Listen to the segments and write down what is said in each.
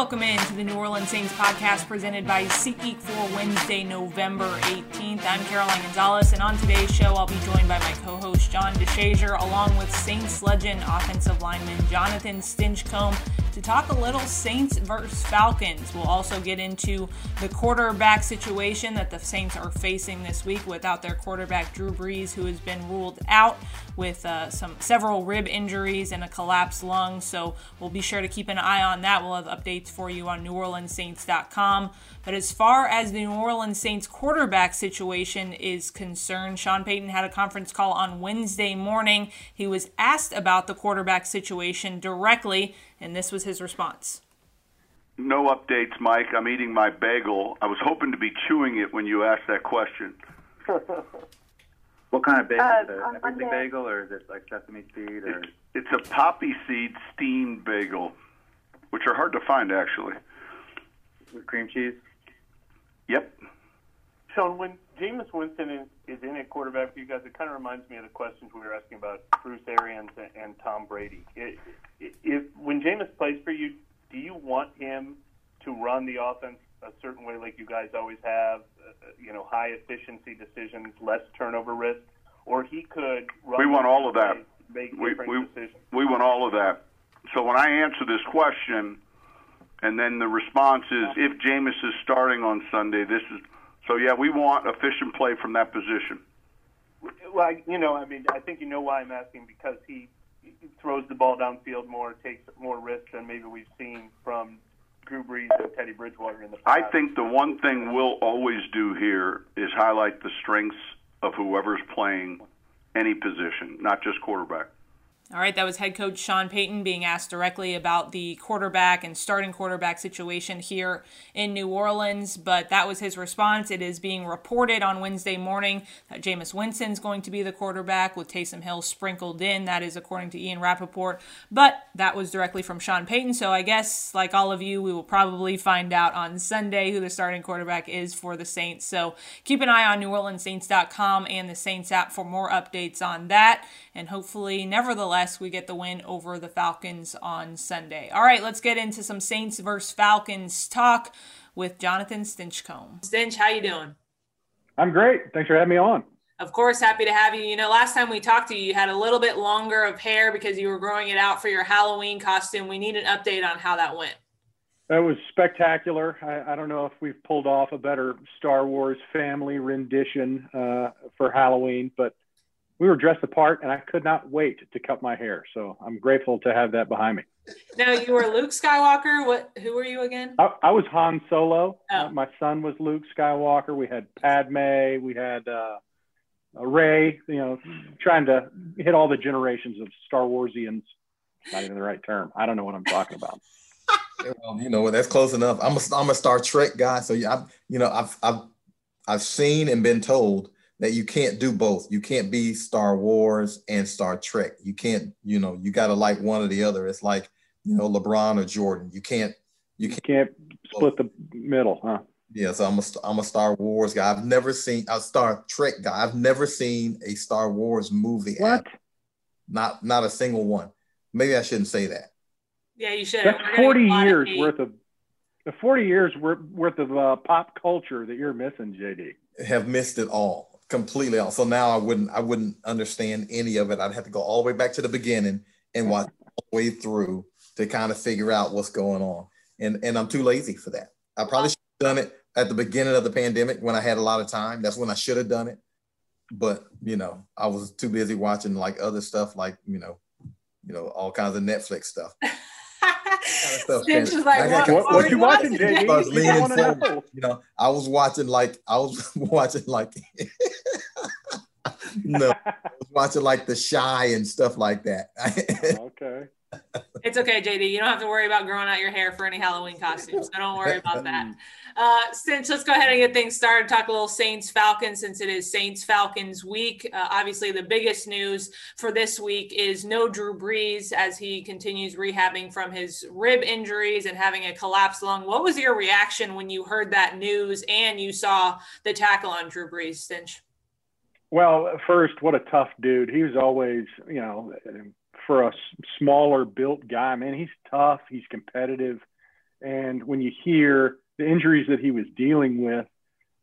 Welcome in to the New Orleans Saints podcast presented by SeatGeek for Wednesday, November 18th. I'm Caroline Gonzalez, and on today's show, I'll be joined by my co host John DeShazier, along with Saints legend offensive lineman Jonathan Stinchcomb to talk a little Saints versus Falcons. We'll also get into the quarterback situation that the Saints are facing this week without their quarterback Drew Brees, who has been ruled out with uh, some several rib injuries and a collapsed lung. So we'll be sure to keep an eye on that. We'll have updates for you on NewOrleansSaints.com. But as far as the New Orleans Saints quarterback situation is concerned, Sean Payton had a conference call on Wednesday morning. He was asked about the quarterback situation directly, and this was his response. No updates, Mike. I'm eating my bagel. I was hoping to be chewing it when you asked that question. what kind of bagel? Uh, is it everything bagel, or is it like sesame seed? Or it's, it's a poppy seed steamed bagel, which are hard to find actually. With cream cheese. Yep. Sean, when Jameis Winston is, is in at quarterback for you guys, it kind of reminds me of the questions we were asking about Bruce Arians and, and Tom Brady. It, it, if when Jameis plays for you, do you want him to run the offense a certain way, like you guys always have? Uh, you know, high efficiency decisions, less turnover risk, or he could. Run we want all of that. Make we, different we, decisions. we want all of that. So when I answer this question and then the response is if Jameis is starting on Sunday, this is so. Yeah, we want efficient play from that position. Well, you know, I mean, I think you know why I'm asking because he, throws the ball downfield more, takes more risks than maybe we've seen from Drew Brees and Teddy Bridgewater in the past. I think the one thing we'll always do here is highlight the strengths of whoever's playing any position, not just quarterback. All right, that was head coach Sean Payton being asked directly about the quarterback and starting quarterback situation here in New Orleans, but that was his response. It is being reported on Wednesday morning that Jameis Winston's going to be the quarterback with Taysom Hill sprinkled in. That is according to Ian Rapoport, but that was directly from Sean Payton. So I guess, like all of you, we will probably find out on Sunday who the starting quarterback is for the Saints. So keep an eye on NewOrleansSaints.com and the Saints app for more updates on that, and hopefully, nevertheless, we get the win over the Falcons on Sunday. All right, let's get into some Saints versus Falcons talk with Jonathan Stinchcomb. Stinch, how you doing? I'm great. Thanks for having me on. Of course, happy to have you. You know, last time we talked to you, you had a little bit longer of hair because you were growing it out for your Halloween costume. We need an update on how that went. That was spectacular. I, I don't know if we've pulled off a better Star Wars family rendition uh, for Halloween, but we were dressed apart and I could not wait to cut my hair. So I'm grateful to have that behind me. Now you were Luke Skywalker. What? Who were you again? I, I was Han Solo. Oh. My son was Luke Skywalker. We had Padme. We had uh, Rey. You know, trying to hit all the generations of Star Warsians. Not even the right term. I don't know what I'm talking about. well, you know, that's close enough. I'm a, I'm a Star Trek guy, so yeah, I'm, you know, I've I've I've seen and been told that you can't do both. You can't be Star Wars and Star Trek. You can't, you know, you got to like one or the other. It's like, you know, LeBron or Jordan. You can't, you can't, you can't split the middle, huh? Yeah, so I'm a, I'm a Star Wars guy. I've never seen a Star Trek guy. I've never seen a Star Wars movie. What? Not not a single one. Maybe I shouldn't say that. Yeah, you should. That's 40 years of worth of 40 years worth of uh, pop culture that you're missing, JD. Have missed it all completely off. So now I wouldn't I wouldn't understand any of it. I'd have to go all the way back to the beginning and watch all the way through to kind of figure out what's going on. And and I'm too lazy for that. I probably should have done it at the beginning of the pandemic when I had a lot of time. That's when I should have done it. But you know, I was too busy watching like other stuff, like you know, you know, all kinds of Netflix stuff. Stinch is like, what, what, what you watching, JD? You know, I was watching like I was watching like no, I was watching like The Shy and stuff like that. okay. It's okay, JD. You don't have to worry about growing out your hair for any Halloween costumes. So don't worry about that. Uh, Stinch let's go ahead and get things started. Talk a little Saints Falcons since it is Saints Falcons week. Uh, obviously, the biggest news for this week is no Drew Brees as he continues rehabbing from his rib injuries and having a collapsed lung. What was your reaction when you heard that news and you saw the tackle on Drew Brees, Stinch? Well, first, what a tough dude. He was always, you know, for a smaller built guy, man, he's tough. He's competitive. And when you hear the injuries that he was dealing with,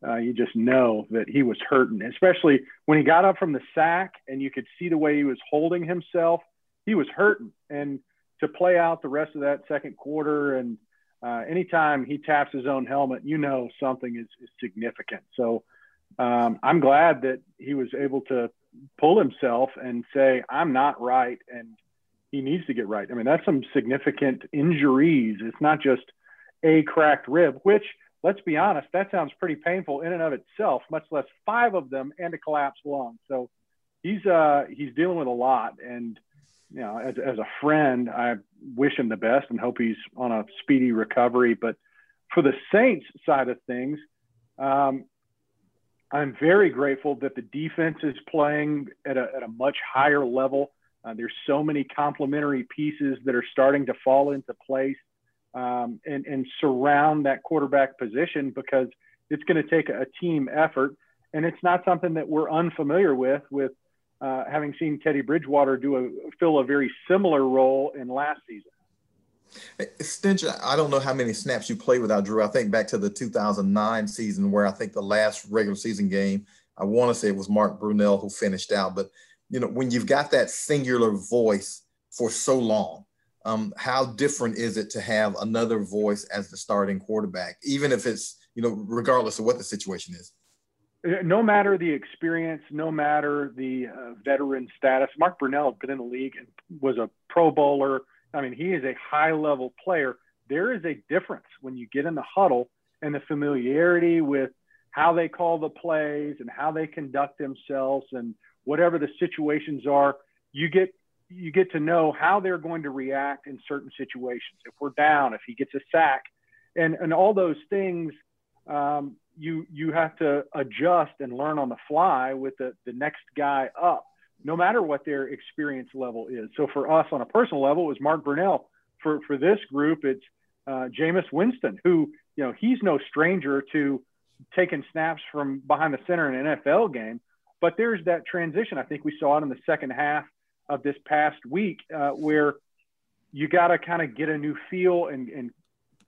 uh, you just know that he was hurting, especially when he got up from the sack and you could see the way he was holding himself. He was hurting. And to play out the rest of that second quarter and uh, anytime he taps his own helmet, you know something is, is significant. So um, I'm glad that he was able to pull himself and say, I'm not right. And he needs to get right. I mean, that's some significant injuries. It's not just a cracked rib, which – let's be honest, that sounds pretty painful in and of itself, much less five of them and a collapsed lung. So he's uh he's dealing with a lot and you know as, as a friend i wish him the best and hope he's on a speedy recovery but for the saints side of things um, i'm very grateful that the defense is playing at a, at a much higher level uh, there's so many complementary pieces that are starting to fall into place um, and, and surround that quarterback position because it's going to take a team effort. And it's not something that we're unfamiliar with, with uh, having seen Teddy Bridgewater do a, fill a very similar role in last season. Stinch, I don't know how many snaps you played without Drew. I think back to the 2009 season where I think the last regular season game, I want to say it was Mark Brunell who finished out. But, you know, when you've got that singular voice for so long, um, how different is it to have another voice as the starting quarterback, even if it's, you know, regardless of what the situation is? Uh, no matter the experience, no matter the uh, veteran status, Mark Brunell had been in the league and was a pro bowler. I mean, he is a high level player. There is a difference when you get in the huddle and the familiarity with how they call the plays and how they conduct themselves and whatever the situations are. You get you get to know how they're going to react in certain situations. If we're down, if he gets a sack, and and all those things, um, you you have to adjust and learn on the fly with the the next guy up, no matter what their experience level is. So for us on a personal level, it was Mark Brunell. For for this group, it's uh, Jameis Winston, who you know he's no stranger to taking snaps from behind the center in an NFL game. But there's that transition. I think we saw it in the second half of this past week uh, where you got to kind of get a new feel and, and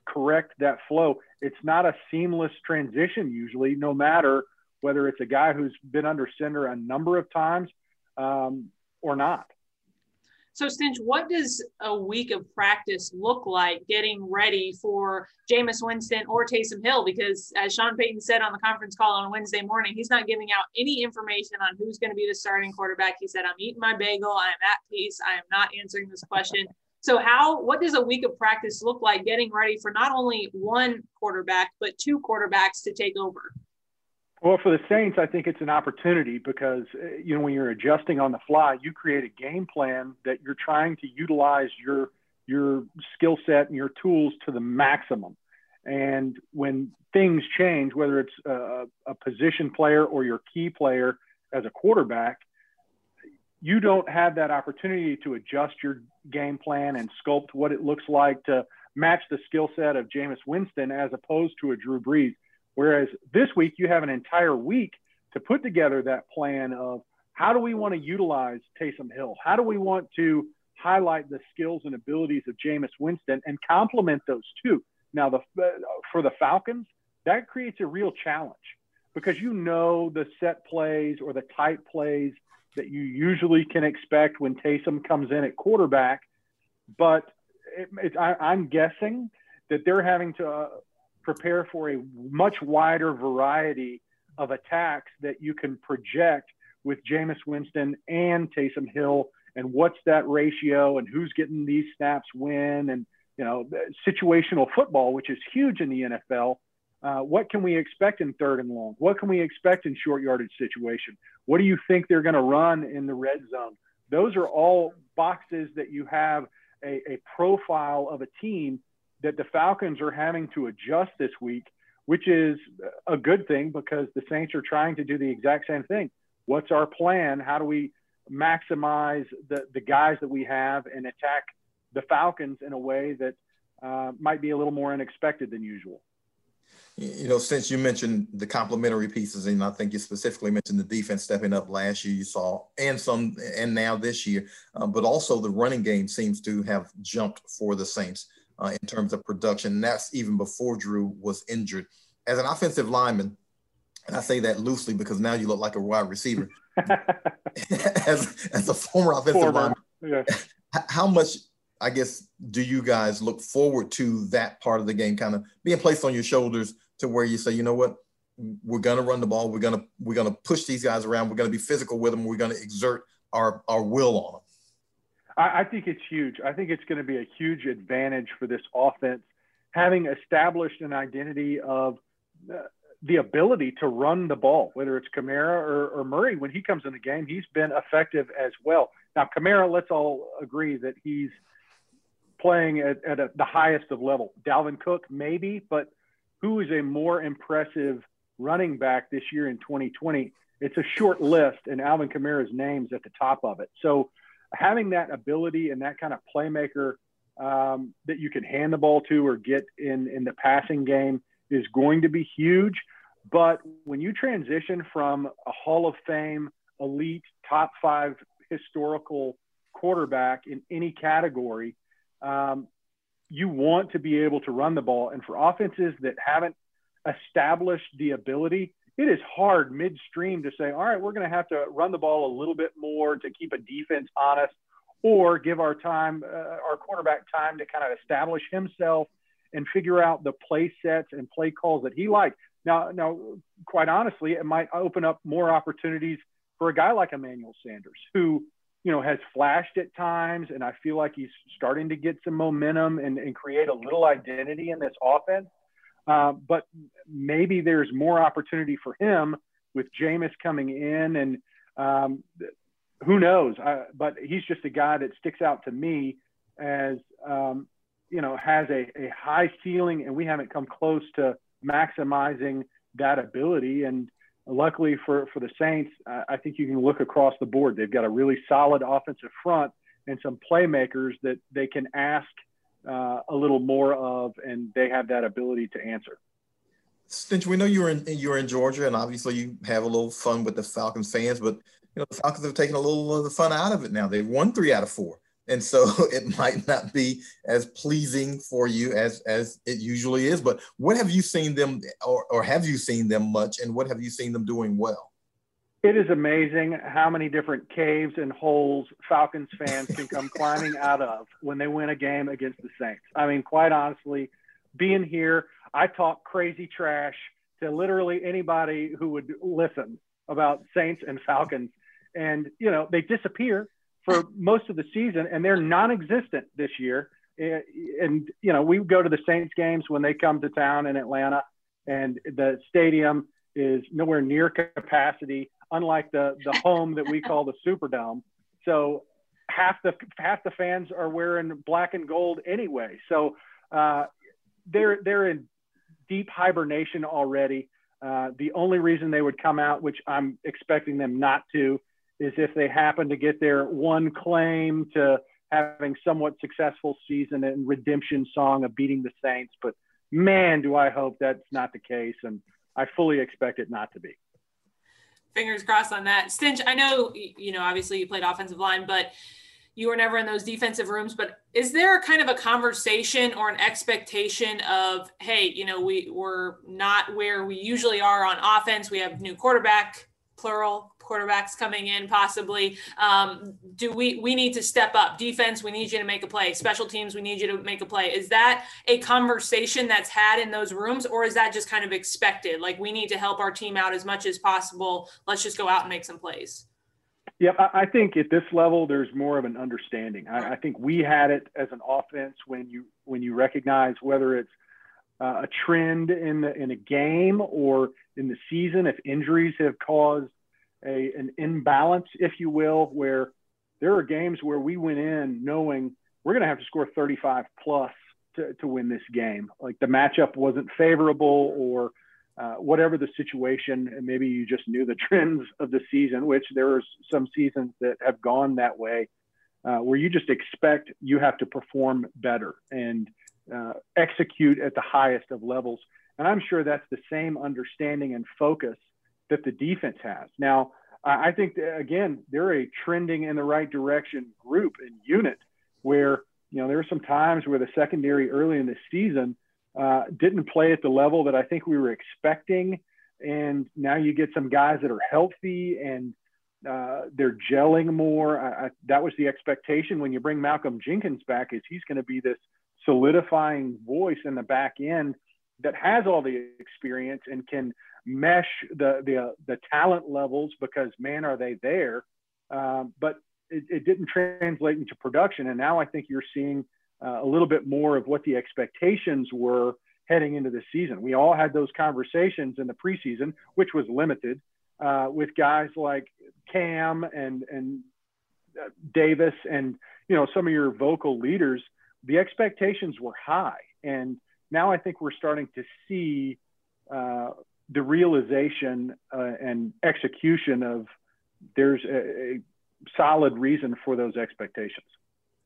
correct that flow. It's not a seamless transition usually, no matter whether it's a guy who's been under center a number of times um, or not. So, Stinch, what does a week of practice look like getting ready for Jameis Winston or Taysom Hill? Because as Sean Payton said on the conference call on Wednesday morning, he's not giving out any information on who's going to be the starting quarterback. He said, I'm eating my bagel. I am at peace. I am not answering this question. So, how, what does a week of practice look like getting ready for not only one quarterback, but two quarterbacks to take over? Well, for the Saints, I think it's an opportunity because uh, you know when you're adjusting on the fly, you create a game plan that you're trying to utilize your your skill set and your tools to the maximum. And when things change, whether it's a, a position player or your key player as a quarterback, you don't have that opportunity to adjust your game plan and sculpt what it looks like to match the skill set of Jameis Winston as opposed to a Drew Brees Whereas this week, you have an entire week to put together that plan of how do we want to utilize Taysom Hill? How do we want to highlight the skills and abilities of Jameis Winston and complement those two? Now, the, for the Falcons, that creates a real challenge because you know the set plays or the tight plays that you usually can expect when Taysom comes in at quarterback. But it, it, I, I'm guessing that they're having to uh, prepare for a much wider variety of attacks that you can project with Jameis Winston and Taysom Hill and what's that ratio and who's getting these snaps when and you know situational football which is huge in the NFL uh, what can we expect in third and long? What can we expect in short yardage situation? What do you think they're going to run in the red zone? Those are all boxes that you have a, a profile of a team that the Falcons are having to adjust this week, which is a good thing because the Saints are trying to do the exact same thing. What's our plan? How do we maximize the, the guys that we have and attack the Falcons in a way that uh, might be a little more unexpected than usual? You know, since you mentioned the complementary pieces, and I think you specifically mentioned the defense stepping up last year, you saw, and some, and now this year, uh, but also the running game seems to have jumped for the Saints. Uh, in terms of production. And that's even before Drew was injured. As an offensive lineman, and I say that loosely because now you look like a wide receiver. as, as a former offensive former. lineman, yeah. how much, I guess, do you guys look forward to that part of the game kind of being placed on your shoulders to where you say, you know what, we're going to run the ball, we're going to we're going to push these guys around, we're going to be physical with them, we're going to exert our our will on them. I, I think it's huge. I think it's going to be a huge advantage for this offense having established an identity of uh, the ability to run the ball, whether it's Kamara or, or, Murray. When he comes in the game, he's been effective as well. Now, Kamara, let's all agree that he's playing at, at a, the highest of level. Dalvin Cook, maybe, but who is a more impressive running back this year in 2020? It's a short list, and Alvin Kamara's name's at the top of it. So, having that ability and that kind of playmaker um, that you can hand the ball to or get in in the passing game is going to be huge. But when you transition from a Hall of Fame, elite, top five historical quarterback in any category, um, you want to be able to run the ball. And for offenses that haven't established the ability, it is hard midstream to say, all right, we're going to have to run the ball a little bit more to keep a defense honest or give our time, uh, our quarterback time to kind of establish himself and figure out the play sets and play calls that he likes. Now, now, quite honestly, it might open up more opportunities for a guy like Emmanuel Sanders, who, you know, has flashed at times, and I feel like he's starting to get some momentum and, and create a little identity in this offense. Uh, but maybe there's more opportunity for him with Jameis coming in, and um, who knows? But he's just a guy that sticks out to me as um, you know has a, a high ceiling, and we haven't come close to maximizing that ability. And luckily for for the Saints, I think you can look across the board. They've got a really solid offensive front and some playmakers that they can ask uh, a little more of, and they have that ability to answer. Since we know you're in you're in Georgia, and obviously you have a little fun with the Falcons fans, but you know the Falcons have taken a little of the fun out of it now. They've won three out of four and so it might not be as pleasing for you as as it usually is but what have you seen them or, or have you seen them much and what have you seen them doing well it is amazing how many different caves and holes falcons fans can come climbing out of when they win a game against the saints. I mean quite honestly being here i talk crazy trash to literally anybody who would listen about saints and falcons. And you know they disappear for most of the season, and they're non-existent this year. Eh, and you know, we go to the Saints games when they come to town in Atlanta, and the stadium is nowhere near capacity, unlike the the home that we call the Superdome. So half the half the fans are wearing black and gold anyway. So uh, they're they're in deep hibernation already. Uh, the only reason they would come out, which I'm expecting them not to, is if they happen to get their one claim to having somewhat successful season and redemption song of beating the Saints. But man, do I hope that's not the case. And I fully expect it not to be. Fingers crossed on that. Stinch, I know, you know, obviously you played offensive line, but you were never in those defensive rooms. But is there kind of a conversation or an expectation of, hey, you know, we, we're not where we usually are on offense. We have new quarterback, plural, quarterbacks coming in possibly. Um, do we we need to step up defense? We need you to make a play. Special teams, we need you to make a play. Is that a conversation that's had in those rooms, or is that just kind of expected? Like we need to help our team out as much as possible. Let's just go out and make some plays. Yeah, I think at this level, there's more of an understanding. I, I think we had it as an offense when you when you recognize whether it's uh, a trend in the in a game or in the season, if injuries have caused a, an imbalance, if you will, where there are games where we went in knowing we're going to have to score 35 plus to, to win this game. Like the matchup wasn't favorable or uh, whatever the situation, and maybe you just knew the trends of the season, which there are some seasons that have gone that way, uh, where you just expect you have to perform better and uh, execute at the highest of levels. And I'm sure that's the same understanding and focus that the defense has. Now, I think again they're a trending in the right direction group and unit where you know, there were some times where the secondary early in the season uh, didn't play at the level that I think we were expecting. And now you get some guys that are healthy and uh, they're gelling more. I, I, that was the expectation when you bring Malcolm Jenkins back, is he's going to be this solidifying voice in the back end that has all the experience and can mesh the the, uh, the talent levels because man, are they there? Um, but it, it, didn't translate into production, and now I think you're seeing uh, a little bit more of what the expectations were heading into the season. We all had those conversations in the preseason, which was limited, uh, with guys like Cam and and uh, Davis and you know some of your vocal leaders. The expectations were high, and now I think we're starting to see uh, the realization uh, and execution of there's a, a solid reason for those expectations.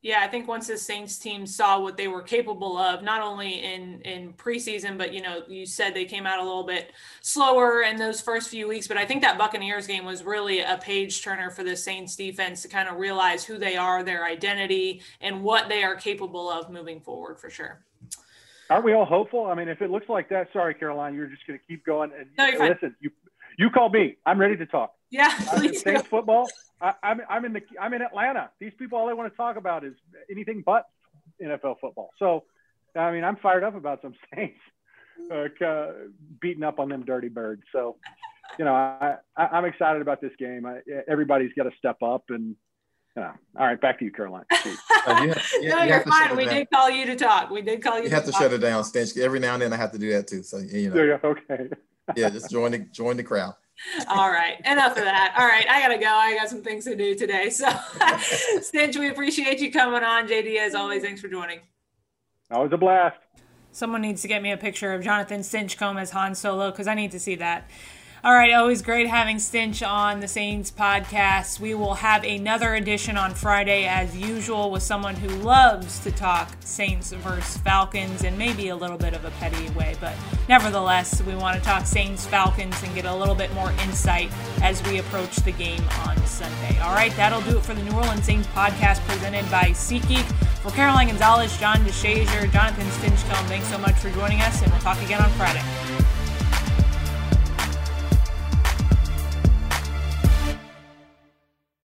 Yeah, I think once the Saints team saw what they were capable of, not only in in preseason, but you know, you said they came out a little bit slower in those first few weeks, but I think that Buccaneers game was really a page turner for the Saints defense to kind of realize who they are, their identity, and what they are capable of moving forward for sure. Aren't we all hopeful? I mean, if it looks like that, sorry, Caroline, you're just going to keep going. And no, you're listen, fine. you you call me. I'm ready to talk. Yeah, Saints football. I, am I'm, I'm in the I'm in Atlanta. These people all they want to talk about is anything but NFL football. So, I mean, I'm fired up about some Saints uh, beating up on them dirty birds. So, you know, I, I am excited about this game. I, everybody's got to step up and. Yeah. All right, back to you, Caroline. Uh, you have, you, no, you are fine. We did call you to talk. We did call you. You have to, to shut it down, Stinch. Every now and then, I have to do that too. So you know. Yeah. Okay. yeah, just join the join the crowd. All right. Enough of that. All right. I got to go. I got some things to do today. So, Stinch, we appreciate you coming on. JD, as always, thanks for joining. Always a blast. Someone needs to get me a picture of Jonathan Stinchcomb as Han Solo because I need to see that. All right, always great having Stinch on the Saints podcast. We will have another edition on Friday, as usual, with someone who loves to talk Saints versus Falcons and maybe a little bit of a petty way. But nevertheless, we want to talk Saints Falcons and get a little bit more insight as we approach the game on Sunday. All right, that'll do it for the New Orleans Saints podcast presented by SeatGeek. For Caroline Gonzalez, John DeShazier, Jonathan Stinchcomb, thanks so much for joining us, and we'll talk again on Friday.